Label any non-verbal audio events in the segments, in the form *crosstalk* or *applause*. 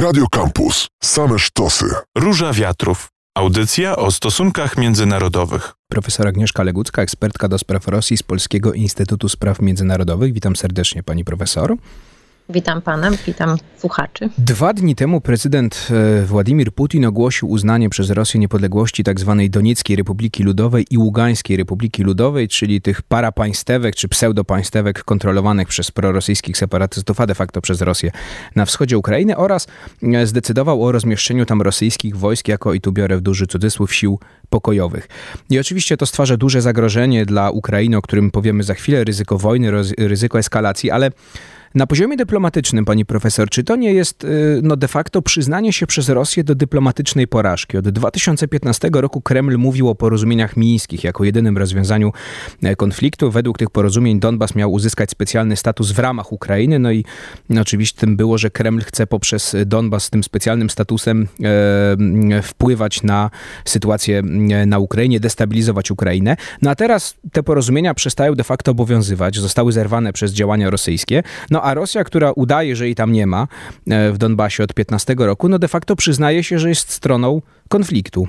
Radio Campus. Same sztosy. Róża Wiatrów. Audycja o stosunkach międzynarodowych. Profesor Agnieszka Legucka, ekspertka do spraw Rosji z Polskiego Instytutu Spraw Międzynarodowych. Witam serdecznie pani profesor. Witam pana, witam słuchaczy. Dwa dni temu prezydent e, Władimir Putin ogłosił uznanie przez Rosję niepodległości tzw. Tak Donieckiej Republiki Ludowej i Ługańskiej Republiki Ludowej, czyli tych parapaństewek czy pseudopaństewek kontrolowanych przez prorosyjskich separatystów, a de facto przez Rosję na wschodzie Ukrainy oraz e, zdecydował o rozmieszczeniu tam rosyjskich wojsk jako, i tu biorę w duży cudzysłów, sił pokojowych. I oczywiście to stwarza duże zagrożenie dla Ukrainy, o którym powiemy za chwilę, ryzyko wojny, ryzyko eskalacji, ale na poziomie dyplomatycznym, pani profesor, czy to nie jest y, no, de facto przyznanie się przez Rosję do dyplomatycznej porażki? Od 2015 roku Kreml mówił o porozumieniach mińskich jako jedynym rozwiązaniu e, konfliktu. Według tych porozumień Donbas miał uzyskać specjalny status w ramach Ukrainy. No i no, oczywiście tym było, że Kreml chce poprzez Donbas z tym specjalnym statusem e, wpływać na sytuację e, na Ukrainie, destabilizować Ukrainę. No a teraz te porozumienia przestają de facto obowiązywać, zostały zerwane przez działania rosyjskie. No a Rosja, która udaje, że jej tam nie ma e, w Donbasie od 15 roku, no de facto przyznaje się, że jest stroną konfliktu.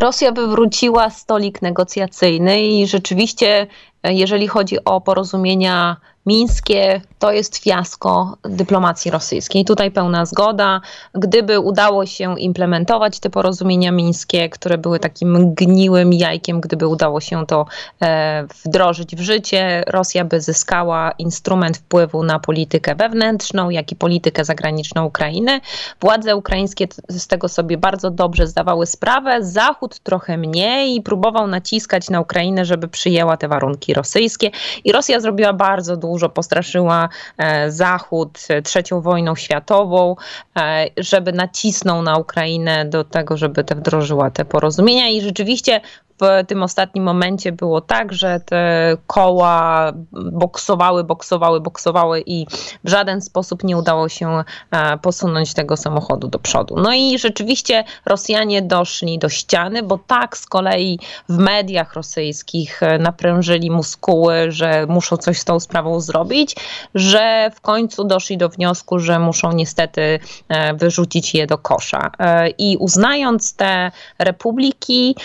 Rosja wywróciła stolik negocjacyjny i rzeczywiście, e, jeżeli chodzi o porozumienia mińskie to jest fiasko dyplomacji rosyjskiej. Tutaj pełna zgoda. Gdyby udało się implementować te porozumienia mińskie, które były takim gniłym jajkiem, gdyby udało się to e, wdrożyć w życie, Rosja by zyskała instrument wpływu na politykę wewnętrzną, jak i politykę zagraniczną Ukrainy. Władze ukraińskie z tego sobie bardzo dobrze zdawały sprawę. Zachód trochę mniej i próbował naciskać na Ukrainę, żeby przyjęła te warunki rosyjskie. I Rosja zrobiła bardzo dużo dużo postraszyła e, Zachód trzecią wojną światową, e, żeby nacisnął na Ukrainę do tego, żeby te wdrożyła te porozumienia. I rzeczywiście w tym ostatnim momencie było tak, że te koła boksowały, boksowały, boksowały i w żaden sposób nie udało się e, posunąć tego samochodu do przodu. No i rzeczywiście Rosjanie doszli do ściany, bo tak z kolei w mediach rosyjskich e, naprężyli muskuły, że muszą coś z tą sprawą zrobić, że w końcu doszli do wniosku, że muszą niestety e, wyrzucić je do kosza. I uznając te republiki,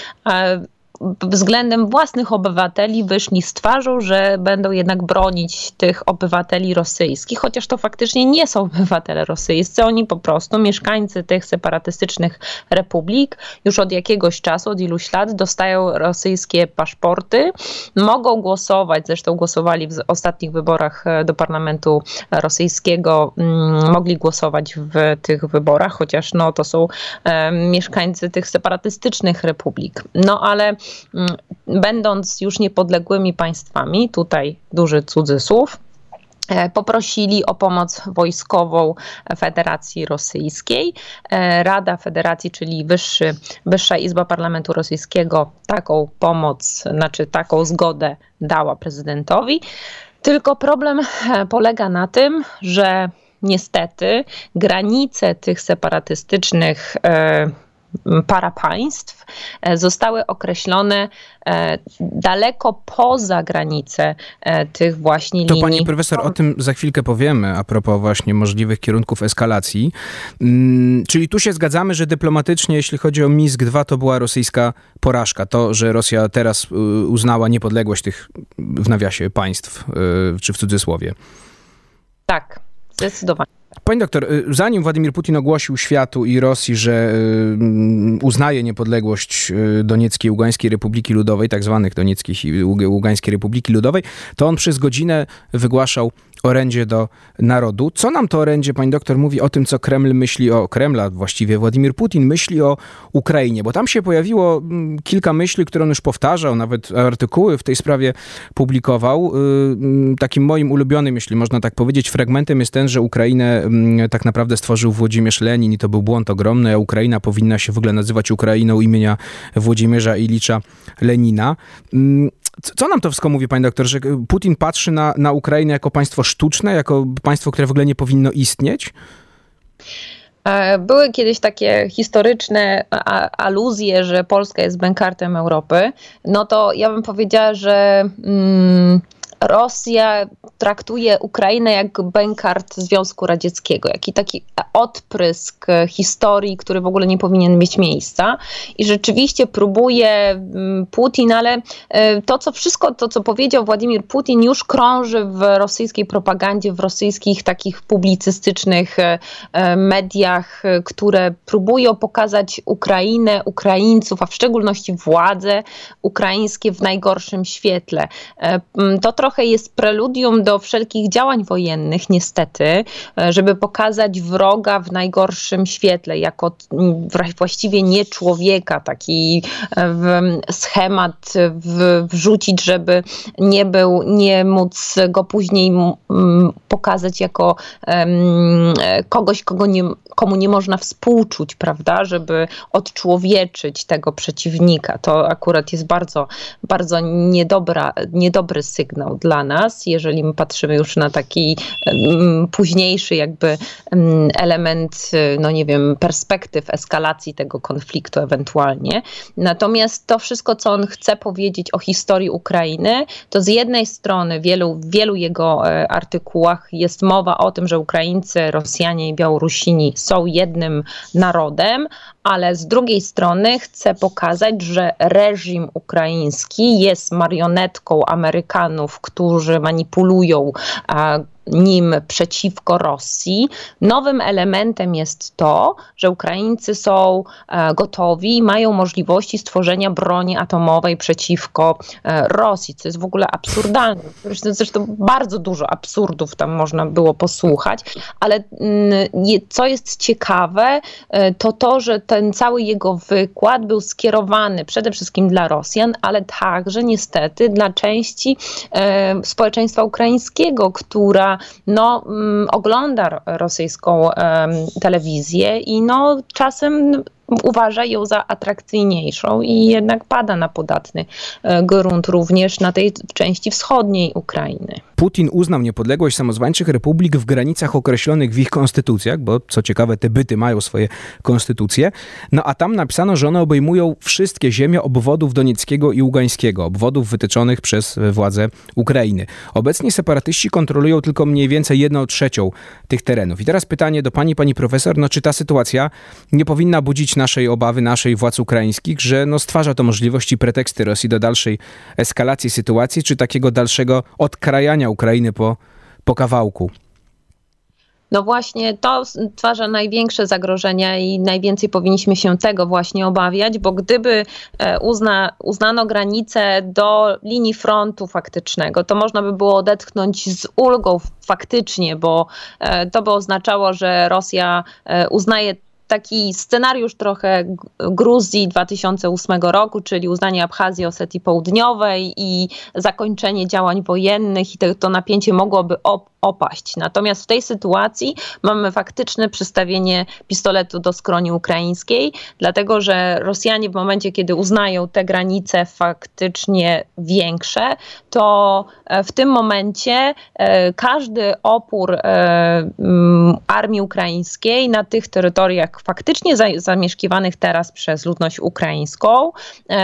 względem własnych obywateli wyszli z twarzą, że będą jednak bronić tych obywateli rosyjskich, chociaż to faktycznie nie są *laughs* obywatele rosyjscy, oni po prostu mieszkańcy tych separatystycznych republik już od jakiegoś czasu, od iluś lat dostają rosyjskie paszporty, mogą głosować, zresztą głosowali w ostatnich wyborach e, do parlamentu rosyjskiego, mm, mogli głosować w tych wyborach, chociaż no, to są e, mieszkańcy tych separatystycznych republik. No ale będąc już niepodległymi państwami, tutaj duży cudzysłów, e, poprosili o pomoc wojskową Federacji Rosyjskiej. E, Rada Federacji, czyli wyższy, Wyższa Izba Parlamentu Rosyjskiego, taką pomoc, znaczy taką zgodę dała prezydentowi. Tylko problem e, polega na tym, że niestety granice tych separatystycznych para państw e, zostały określone e, daleko poza granice e, tych właśnie to linii. To pani profesor, o tym za chwilkę powiemy, a propos właśnie możliwych kierunków eskalacji. Mm, czyli tu się zgadzamy, że dyplomatycznie, jeśli chodzi o Misk-2, to była rosyjska porażka. To, że Rosja teraz uznała niepodległość tych, w nawiasie, państw, czy w cudzysłowie. Tak, zdecydowanie. Pani doktor, y, zanim Władimir Putin ogłosił światu i Rosji, że y, uznaje niepodległość y, Donieckiej i Ługańskiej Republiki Ludowej, tak zwanych Donieckiej i Ługańskiej Republiki Ludowej, to on przez godzinę wygłaszał orędzie do narodu. Co nam to orędzie, pani doktor, mówi o tym, co Kreml myśli o Kremla, właściwie Władimir Putin myśli o Ukrainie? Bo tam się pojawiło mm, kilka myśli, które on już powtarzał, nawet artykuły w tej sprawie publikował. Mm, takim moim ulubionym, jeśli można tak powiedzieć, fragmentem jest ten, że Ukrainę Mm, tak naprawdę stworzył Włodzimierz Lenin i to był błąd ogromny, Ukraina powinna się w ogóle nazywać Ukrainą imienia Włodzimierza Ilicza Lenina. Mm, co nam to wszystko mówi, panie doktorze? Putin patrzy na, na Ukrainę jako państwo sztuczne, jako państwo, które w ogóle nie powinno istnieć? E, były kiedyś takie historyczne aluzje, że Polska jest bękartem Europy. No to ja bym powiedziała, że. Mm, Rosja traktuje Ukrainę jak bękart Związku Radzieckiego, jaki taki odprysk historii, który w ogóle nie powinien mieć miejsca. I rzeczywiście próbuje mm, Putin, ale e, to, co wszystko, to, co powiedział Władimir Putin, już krąży w rosyjskiej propagandzie, w rosyjskich takich publicystycznych e, e, mediach, które próbują pokazać Ukrainę, Ukraińców, a w szczególności władze ukraińskie w najgorszym świetle. To trochę jest preludium do wszelkich działań wojennych, niestety, żeby pokazać wroga w najgorszym świetle, jako właściwie nie człowieka, taki schemat wrzucić, żeby nie był, nie móc go później pokazać jako kogoś, kogo nie, komu nie można współczuć, prawda, żeby odczłowieczyć tego przeciwnika. To akurat jest bardzo, bardzo niedobra, niedobry sygnał dla nas, jeżeli my patrzymy już na taki późniejszy jakby element, no nie wiem, perspektyw eskalacji tego konfliktu ewentualnie. Natomiast to wszystko, co on chce powiedzieć o historii Ukrainy, to z jednej strony w wielu, wielu jego e, artykułach jest mowa o tym, że Ukraińcy, Rosjanie i Białorusini są jednym narodem, ale z drugiej strony chce pokazać, że reżim ukraiński jest marionetką Amerykanów, którzy manipulują nim przeciwko Rosji. Nowym elementem jest to, że Ukraińcy są e, gotowi i mają możliwości stworzenia broni atomowej przeciwko e, Rosji, co jest w ogóle absurdalne. Zresztą bardzo dużo absurdów tam można było posłuchać, ale mm, co jest ciekawe, e, to to, że ten cały jego wykład był skierowany przede wszystkim dla Rosjan, ale także niestety dla części społeczeństwa ukraińskiego, która no, mm, ogląda rosyjską telewizję i no, czasem uważa ją za atrakcyjniejszą i jednak pada na podatny e, grunt również na tej części wschodniej Ukrainy. Putin uznał niepodległość samozwańczych republik w granicach określonych w ich konstytucjach, bo co ciekawe, te byty mają swoje konstytucje. No a tam napisano, że one obejmują wszystkie ziemie obwodów Donieckiego i Ługańskiego, obwodów wytyczonych przez władze Ukrainy. Obecnie separatyści kontrolują tylko mniej więcej jedną trzecią tych terenów. I teraz pytanie do pani, pani profesor, no czy ta sytuacja nie powinna budzić naszej obawy, naszej władz ukraińskich, że no stwarza to możliwości, preteksty Rosji do dalszej eskalacji sytuacji, czy takiego dalszego odkrajania Ukrainy po, po kawałku? No właśnie to stwarza największe zagrożenia i najwięcej powinniśmy się tego właśnie obawiać, bo gdyby e, uzna, uznano granicę do linii frontu faktycznego, to można by było odetchnąć z ulgą faktycznie, bo e, to by oznaczało, że Rosja e, uznaje taki scenariusz trochę Gruzji 2008 roku, czyli uznanie Abchazji Osetii Południowej i zakończenie działań wojennych i to, napięcie mogłoby op opaść. Natomiast w tej sytuacji mamy faktyczne przystawienie pistoletu do skroni ukraińskiej, dlatego że Rosjanie w momencie, kiedy uznają te granice faktycznie większe, to e, w tym momencie e, każdy opór e, armii ukraińskiej na tych terytoriach faktycznie zamieszkiwanych teraz przez ludność ukraińską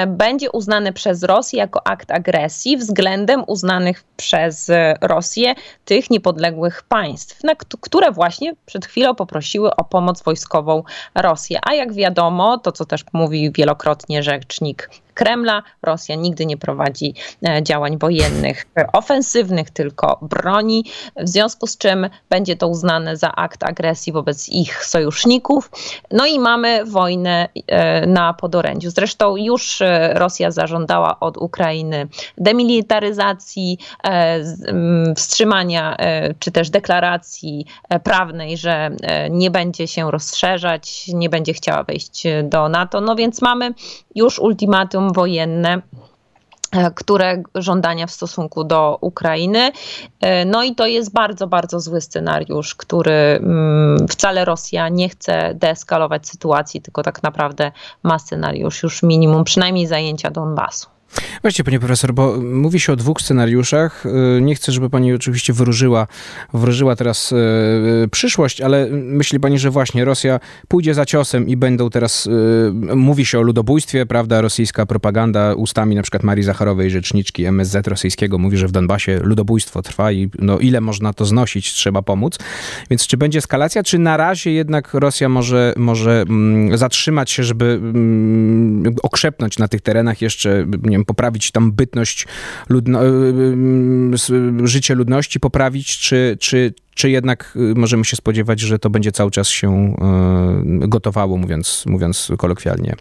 będzie uznany przez Rosję jako akt agresji względem uznanych przez Rosję tych niepodległych państw, które właśnie przed chwilą poprosiły o pomoc wojskową Rosję. A jak wiadomo, to co też mówi wielokrotnie rzecznik Kremla. Rosja nigdy nie prowadzi e, działań wojennych ofensywnych, tylko broni, w związku z czym będzie to uznane za akt agresji wobec ich sojuszników. No i mamy wojnę e, na podorędziu. Zresztą już e, Rosja zażądała od Ukrainy demilitaryzacji, wstrzymania czy też deklaracji prawnej, że nie będzie się rozszerzać, nie będzie chciała wejść do NATO. No więc mamy już ultimatum wojenne e, które żądania w stosunku do Ukrainy. E, no i to jest bardzo, bardzo zły scenariusz, który mm, wcale Rosja nie chce deeskalować sytuacji, tylko tak naprawdę ma scenariusz już minimum przynajmniej zajęcia Donbasu. Właśnie, panie profesor, bo mówi się o dwóch scenariuszach. Y, nie chcę, żeby pani oczywiście wróżyła, wróżyła teraz y, y, przyszłość, ale myśli pani, że właśnie Rosja pójdzie za ciosem i będą teraz, mówi się o ludobójstwie, prawda, rosyjska propaganda ustami na przykład Marii Zacharowej, rzeczniczki MSZ rosyjskiego mówi, że w Donbasie ludobójstwo trwa i no ile można to znosić, trzeba pomóc. Więc czy będzie eskalacja, czy na razie jednak Rosja może, może mm, zatrzymać się, żeby mm, okrzepnąć na tych terenach jeszcze, nie wiem, poprawić tam bytność, ludno, y, y, y, życie ludności, poprawić, czy, czy, czy jednak możemy się spodziewać, że to będzie cały czas się gotowało, mówiąc, mówiąc kolokwialnie?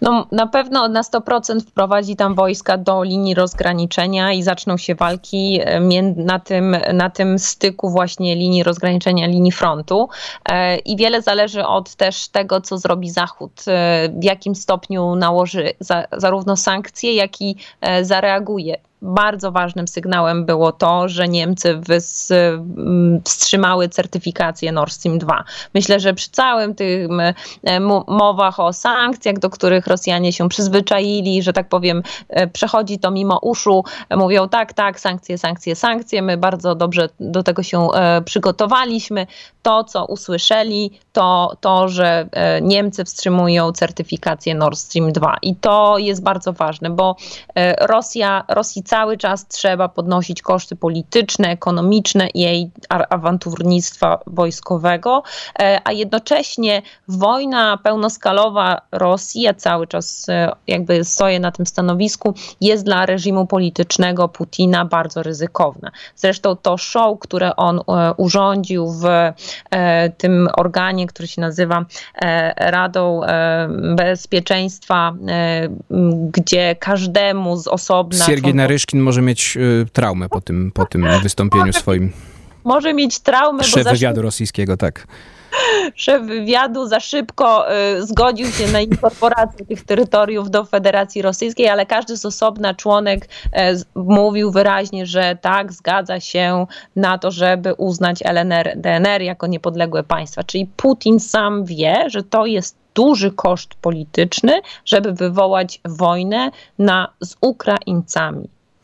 No, na pewno na 100% wprowadzi tam wojska do linii rozgraniczenia i zaczną się walki e, na tym, na tym styku właśnie linii rozgraniczenia, linii frontu. E, I wiele zależy od też tego, co zrobi Zachód, e, w jakim stopniu nałoży zarówno sankcje, jak i zareaguje bardzo ważnym sygnałem było to, że Niemcy wys, wstrzymały certyfikację Nord Stream 2. Myślę, że przy całym tym e, mowach o sankcjach, do których Rosjanie się przyzwyczaili, że tak powiem, e, przechodzi to mimo uszu, mówią tak, tak, sankcje, sankcje, sankcje. My bardzo dobrze do tego się e, przygotowaliśmy. To, co usłyszeli, to to, że Niemcy wstrzymują certyfikację Nord Stream 2. I to jest bardzo ważne, bo Rosja, Rosji cały czas trzeba podnosić koszty polityczne, ekonomiczne i jej awanturnictwa wojskowego, e, a jednocześnie wojna pełnoskalowa Rosji, ja cały czas e, jakby stoję na tym stanowisku, jest dla reżimu politycznego Putina bardzo ryzykowna. Zresztą to show, które on e, urządził w tym organie, który się nazywa Radą Bezpieczeństwa, gdzie każdemu z osobna... Siergiej Naryszkin może mieć y, traumę po tym, po tym wystąpieniu *laughs* swoim. Może mieć traumę, Szef wywiadu rosyjskiego, tak *laughs* szef wywiadu za szybko y, zgodził się na inkorporację tych terytoriów do Federacji Rosyjskiej, ale każdy z osobna członek y, mówił wyraźnie, że tak, zgadza się na to, żeby uznać LNR, DNR jako niepodległe państwa. Czyli Putin sam wie, że to jest duży koszt polityczny, żeby wywołać wojnę na, z Ukraińcami.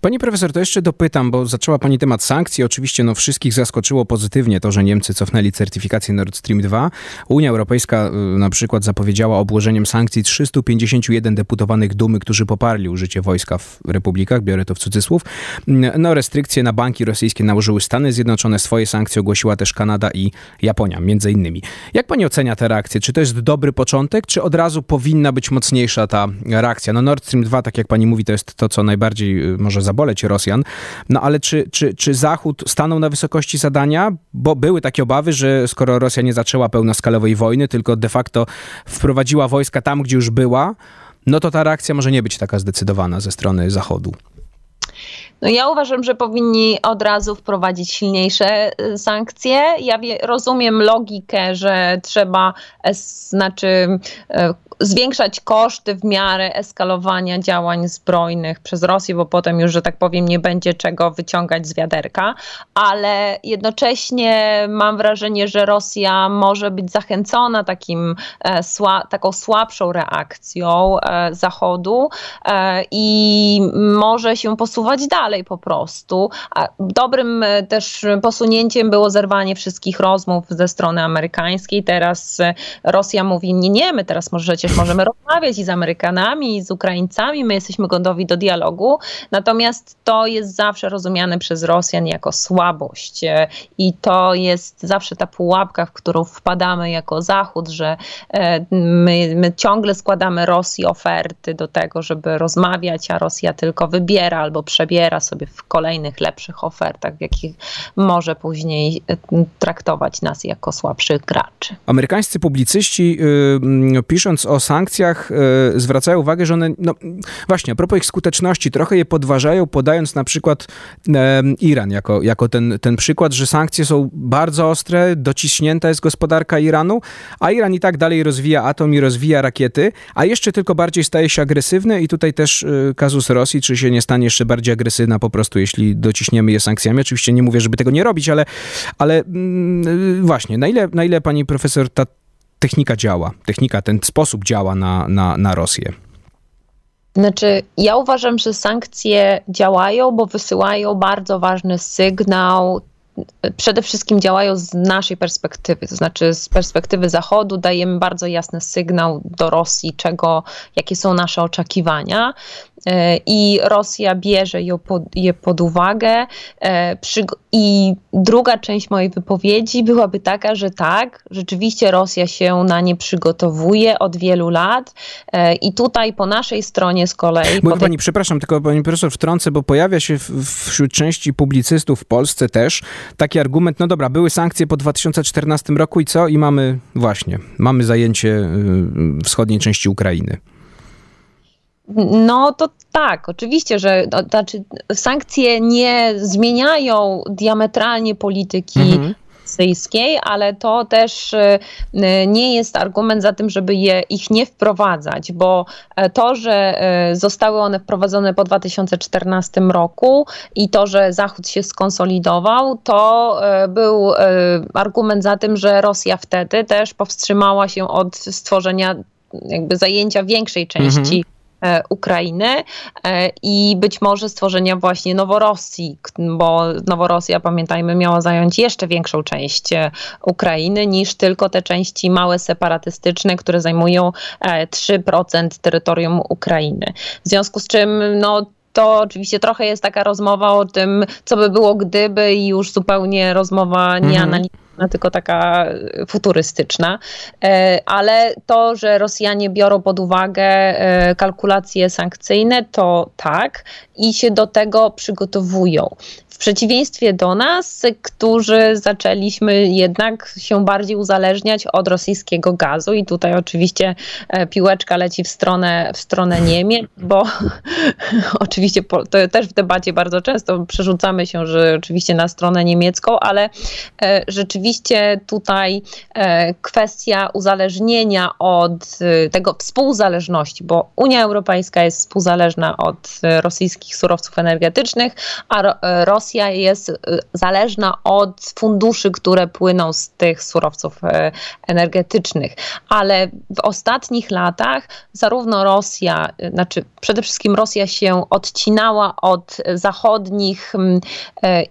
Pani profesor, to jeszcze dopytam, bo zaczęła pani temat sankcji. Oczywiście no, wszystkich zaskoczyło pozytywnie to, że Niemcy cofnęli certyfikację Nord Stream 2. Unia Europejska y, na przykład zapowiedziała obłożeniem sankcji 351 deputowanych Dumy, którzy poparli użycie wojska w republikach, biorę to w cudzysłów. No, restrykcje na banki rosyjskie nałożyły Stany Zjednoczone, swoje sankcje ogłosiła też Kanada i Japonia, między innymi. Jak pani ocenia te reakcje? Czy to jest dobry początek, czy od razu powinna być mocniejsza ta reakcja? No Nord Stream 2, tak jak pani mówi, to jest to, co najbardziej y, może zaboleć Rosjan. No ale czy, czy, czy Zachód stanął na wysokości zadania? Bo były takie obawy, że skoro Rosja nie zaczęła pełnoskalowej wojny, tylko de facto wprowadziła wojska tam, gdzie już była, no to ta reakcja może nie być taka zdecydowana ze strony Zachodu. No ja uważam, że powinni od razu wprowadzić silniejsze y, sankcje. Ja wie, rozumiem logikę, że trzeba, znaczy y, zwiększać koszty w miarę eskalowania działań zbrojnych przez Rosję, bo potem już, że tak powiem, nie będzie czego wyciągać z wiaderka, ale jednocześnie mam wrażenie, że Rosja może być zachęcona takim, e, sła, taką słabszą reakcją e, Zachodu e, i może się posuwać dalej po prostu. Dobrym też posunięciem było zerwanie wszystkich rozmów ze strony amerykańskiej. Teraz Rosja mówi, nie, nie, my teraz możecie możemy rozmawiać i z Amerykanami, i z Ukraińcami, my jesteśmy gotowi do dialogu, natomiast to jest zawsze rozumiane przez Rosjan jako słabość. I to jest zawsze ta pułapka, w którą wpadamy jako Zachód, że e, my, my ciągle składamy Rosji oferty do tego, żeby rozmawiać, a Rosja tylko wybiera albo przebiera sobie w kolejnych lepszych ofertach, w jakich może później e, traktować nas jako słabszych graczy. Amerykańscy publicyści, yy, pisząc o sankcjach e, zwracają uwagę, że one, no właśnie, a propos ich skuteczności, trochę je podważają, podając na przykład e, Iran jako, jako ten, ten przykład, że sankcje są bardzo ostre, dociśnięta jest gospodarka Iranu, a Iran i tak dalej rozwija atom i rozwija rakiety, a jeszcze tylko bardziej staje się agresywny i tutaj też e, kazus Rosji, czy się nie stanie jeszcze bardziej agresywna po prostu, jeśli dociśniemy je sankcjami. Oczywiście nie mówię, żeby tego nie robić, ale, ale mm, właśnie, na ile, na ile pani profesor ta technika działa, technika, ten sposób działa na, na, na Rosję? Znaczy, ja uważam, że sankcje działają, bo wysyłają bardzo ważny sygnał przede wszystkim działają z naszej perspektywy, to znaczy z perspektywy Zachodu dajemy bardzo jasny sygnał do Rosji, czego, jakie są nasze oczekiwania. E, i Rosja bierze je pod, je pod uwagę. E, I druga część mojej wypowiedzi byłaby taka, że tak, rzeczywiście Rosja się na nie przygotowuje od wielu lat e, i tutaj po naszej stronie z kolei... Bo tej... Pani, przepraszam, tylko pani profesor wtrącę, bo pojawia się wśród części publicystów w Polsce też taki argument, no dobra, były sankcje po 2014 roku i co? I mamy właśnie, mamy zajęcie y, wschodniej części Ukrainy. No to tak, oczywiście, że to, znaczy sankcje nie zmieniają diametralnie polityki mhm. rosyjskiej, ale to też y, nie jest argument za tym, żeby je, ich nie wprowadzać, bo e, to, że e, zostały one wprowadzone po 2014 roku i to, że Zachód się skonsolidował, to e, był argument za tym, że Rosja wtedy też powstrzymała się od stworzenia jakby zajęcia większej części mhm Ukrainy e, i być może stworzenia właśnie Noworosji, bo Noworosja, pamiętajmy, miała zająć jeszcze większą część e, Ukrainy niż tylko te części małe separatystyczne, które zajmują 3% terytorium Ukrainy. W związku z czym, no, to oczywiście trochę jest taka rozmowa o tym, co by było gdyby i już zupełnie rozmowa nie mm tylko taka futurystyczna. E, ale to, że Rosjanie biorą pod uwagę e, kalkulacje sankcyjne, to tak i się do tego przygotowują przeciwieństwie do nas, którzy zaczęliśmy jednak się bardziej uzależniać od rosyjskiego gazu i tutaj oczywiście e, piłeczka leci w stronę, w stronę Niemiec, bo *laughs* oczywiście to też w debacie bardzo często przerzucamy się, że oczywiście na stronę niemiecką, ale e, rzeczywiście tutaj e, kwestia uzależnienia od tego współzależności, bo Unia Europejska jest współzależna od rosyjskich surowców energetycznych, a Rosja jest zależna od funduszy, które płyną z tych surowców energetycznych, ale w ostatnich latach zarówno Rosja, znaczy przede wszystkim Rosja się odcinała od zachodnich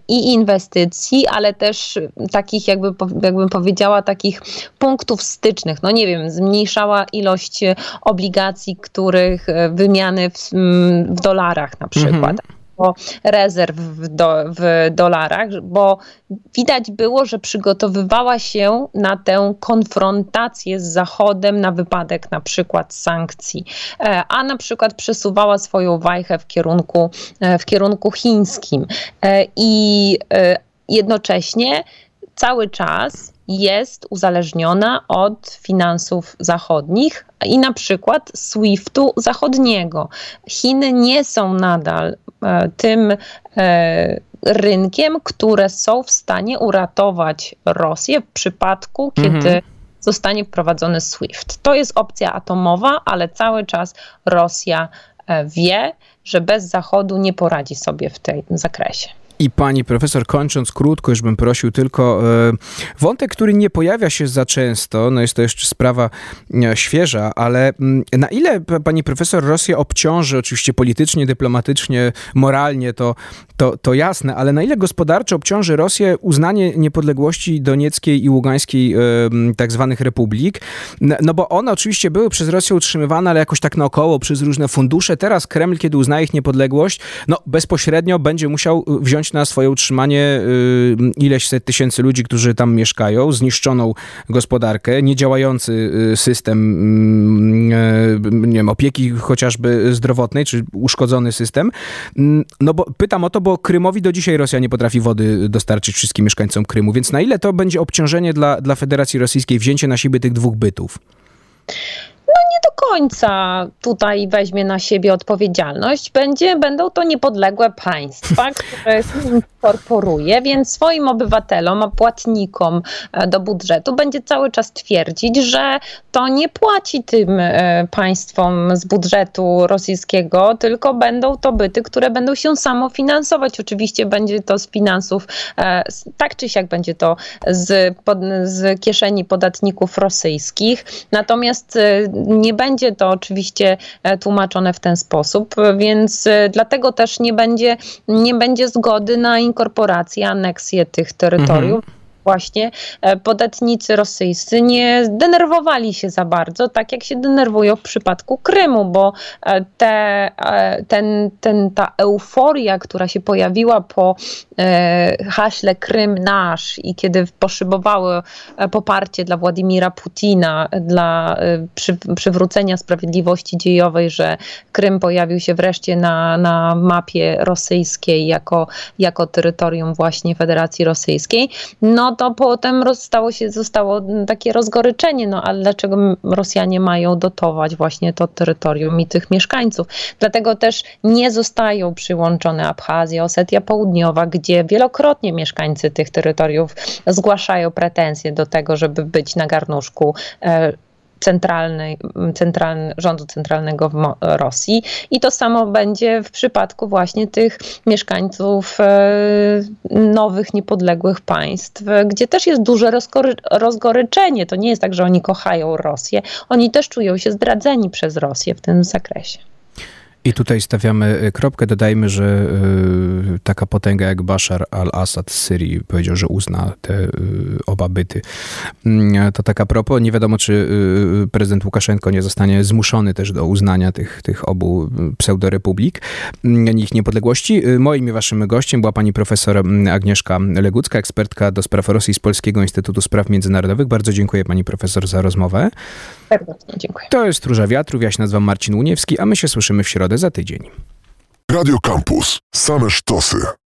i inwestycji, ale też takich, jakby, jakbym powiedziała, takich punktów stycznych. No nie wiem, zmniejszała ilość obligacji, których wymiany w, w dolarach na przykład. Mhm rezerw w, do, w dolarach, bo widać było, że przygotowywała się na tę konfrontację z Zachodem na wypadek na przykład sankcji, e, a na przykład przesuwała swoją wajchę w kierunku, e, w kierunku chińskim. E, I jednocześnie cały czas jest uzależniona od finansów zachodnich i na przykład SWIFT-u zachodniego. Chiny nie są nadal e, tym e, rynkiem, które są w stanie uratować Rosję w przypadku, kiedy mhm. zostanie wprowadzony SWIFT. To jest opcja atomowa, ale cały czas Rosja e, wie, że bez Zachodu nie poradzi sobie w tym zakresie. I pani profesor, kończąc krótko, już bym prosił tylko e, wątek, który nie pojawia się za często, no jest to jeszcze sprawa e, świeża, ale mm, na ile pani profesor Rosja obciąży, oczywiście politycznie, dyplomatycznie, moralnie, to, to, to jasne, ale na ile gospodarczo obciąży Rosję uznanie niepodległości donieckiej i ługańskiej e, tak zwanych republik? No bo one oczywiście były przez Rosję utrzymywane, ale jakoś tak naokoło, przez różne fundusze. Teraz Kreml, kiedy uznaje ich niepodległość, no bezpośrednio będzie musiał wziąć na swoje utrzymanie y, ileś set tysięcy ludzi, którzy tam mieszkają, zniszczoną gospodarkę, niedziałający y, system mm, e, nie wiem, opieki chociażby zdrowotnej, czy uszkodzony system. Mm, no bo pytam o to, bo Krymowi do dzisiaj Rosja nie potrafi wody dostarczyć wszystkim mieszkańcom Krymu, więc na ile to będzie obciążenie dla, dla Federacji Rosyjskiej wzięcie na siebie tych dwóch bytów? Końca tutaj weźmie na siebie odpowiedzialność. Będzie, będą to niepodległe państwa, *laughs* które korporuje, więc swoim obywatelom, płatnikom e, do budżetu będzie cały czas twierdzić, że to nie płaci tym e, państwom z budżetu rosyjskiego, tylko będą to byty, które będą się samofinansować. Oczywiście będzie to z finansów, e, tak czy siak będzie to z, z kieszeni podatników rosyjskich, natomiast nie będzie będzie to oczywiście tłumaczone w ten sposób, więc dlatego też nie będzie, nie będzie zgody na inkorporację, aneksję tych terytoriów. Mhm właśnie e, podatnicy rosyjscy nie zdenerwowali się za bardzo, tak jak się denerwują w przypadku Krymu, bo e, te, e, ten, ten, ta euforia, która się pojawiła po haśle Krym nasz i kiedy poszybowały poparcie dla Władimira Putina, dla przy, przywrócenia sprawiedliwości dziejowej, że Krym pojawił się wreszcie na, na mapie rosyjskiej jako, jako terytorium właśnie Federacji Rosyjskiej, no to potem stało się, zostało takie rozgoryczenie, no ale dlaczego Rosjanie mają dotować właśnie to terytorium i tych mieszkańców? Dlatego też nie zostają przyłączone Abchazja, Osetia Południowa, gdzie wielokrotnie mieszkańcy tych terytoriów zgłaszają pretensje do tego, żeby być na garnuszku e, centralnej, centralny, rządu centralnego w Rosji. I to samo będzie w przypadku właśnie tych mieszkańców e, nowych, niepodległych państw, gdzie też jest duże rozgoryczenie. To nie jest tak, że oni kochają Rosję, oni też czują się zdradzeni przez Rosję w tym zakresie. I tutaj stawiamy y, kropkę. Dodajmy, że y, taka potęga jak Bashar al-Assad z Syrii powiedział, że uzna te y, oba byty. Mm, to taka propos. Nie wiadomo, czy prezydent Łukaszenko nie zostanie zmuszony też do uznania tych, tych obu pseudorepublik, mm, ich niepodległości. Moim i waszym gościem była pani profesor mm, Agnieszka Legucka, ekspertka do spraw Rosji z Polskiego Instytutu Spraw Międzynarodowych. Bardzo dziękuję pani profesor za rozmowę. Serdecznie dziękuję. To jest Róża Wiatrów. Ja się nazywam Marcin Uniewski, a my się słyszymy w środę za tydzień. Radio Campus. Same sztosy.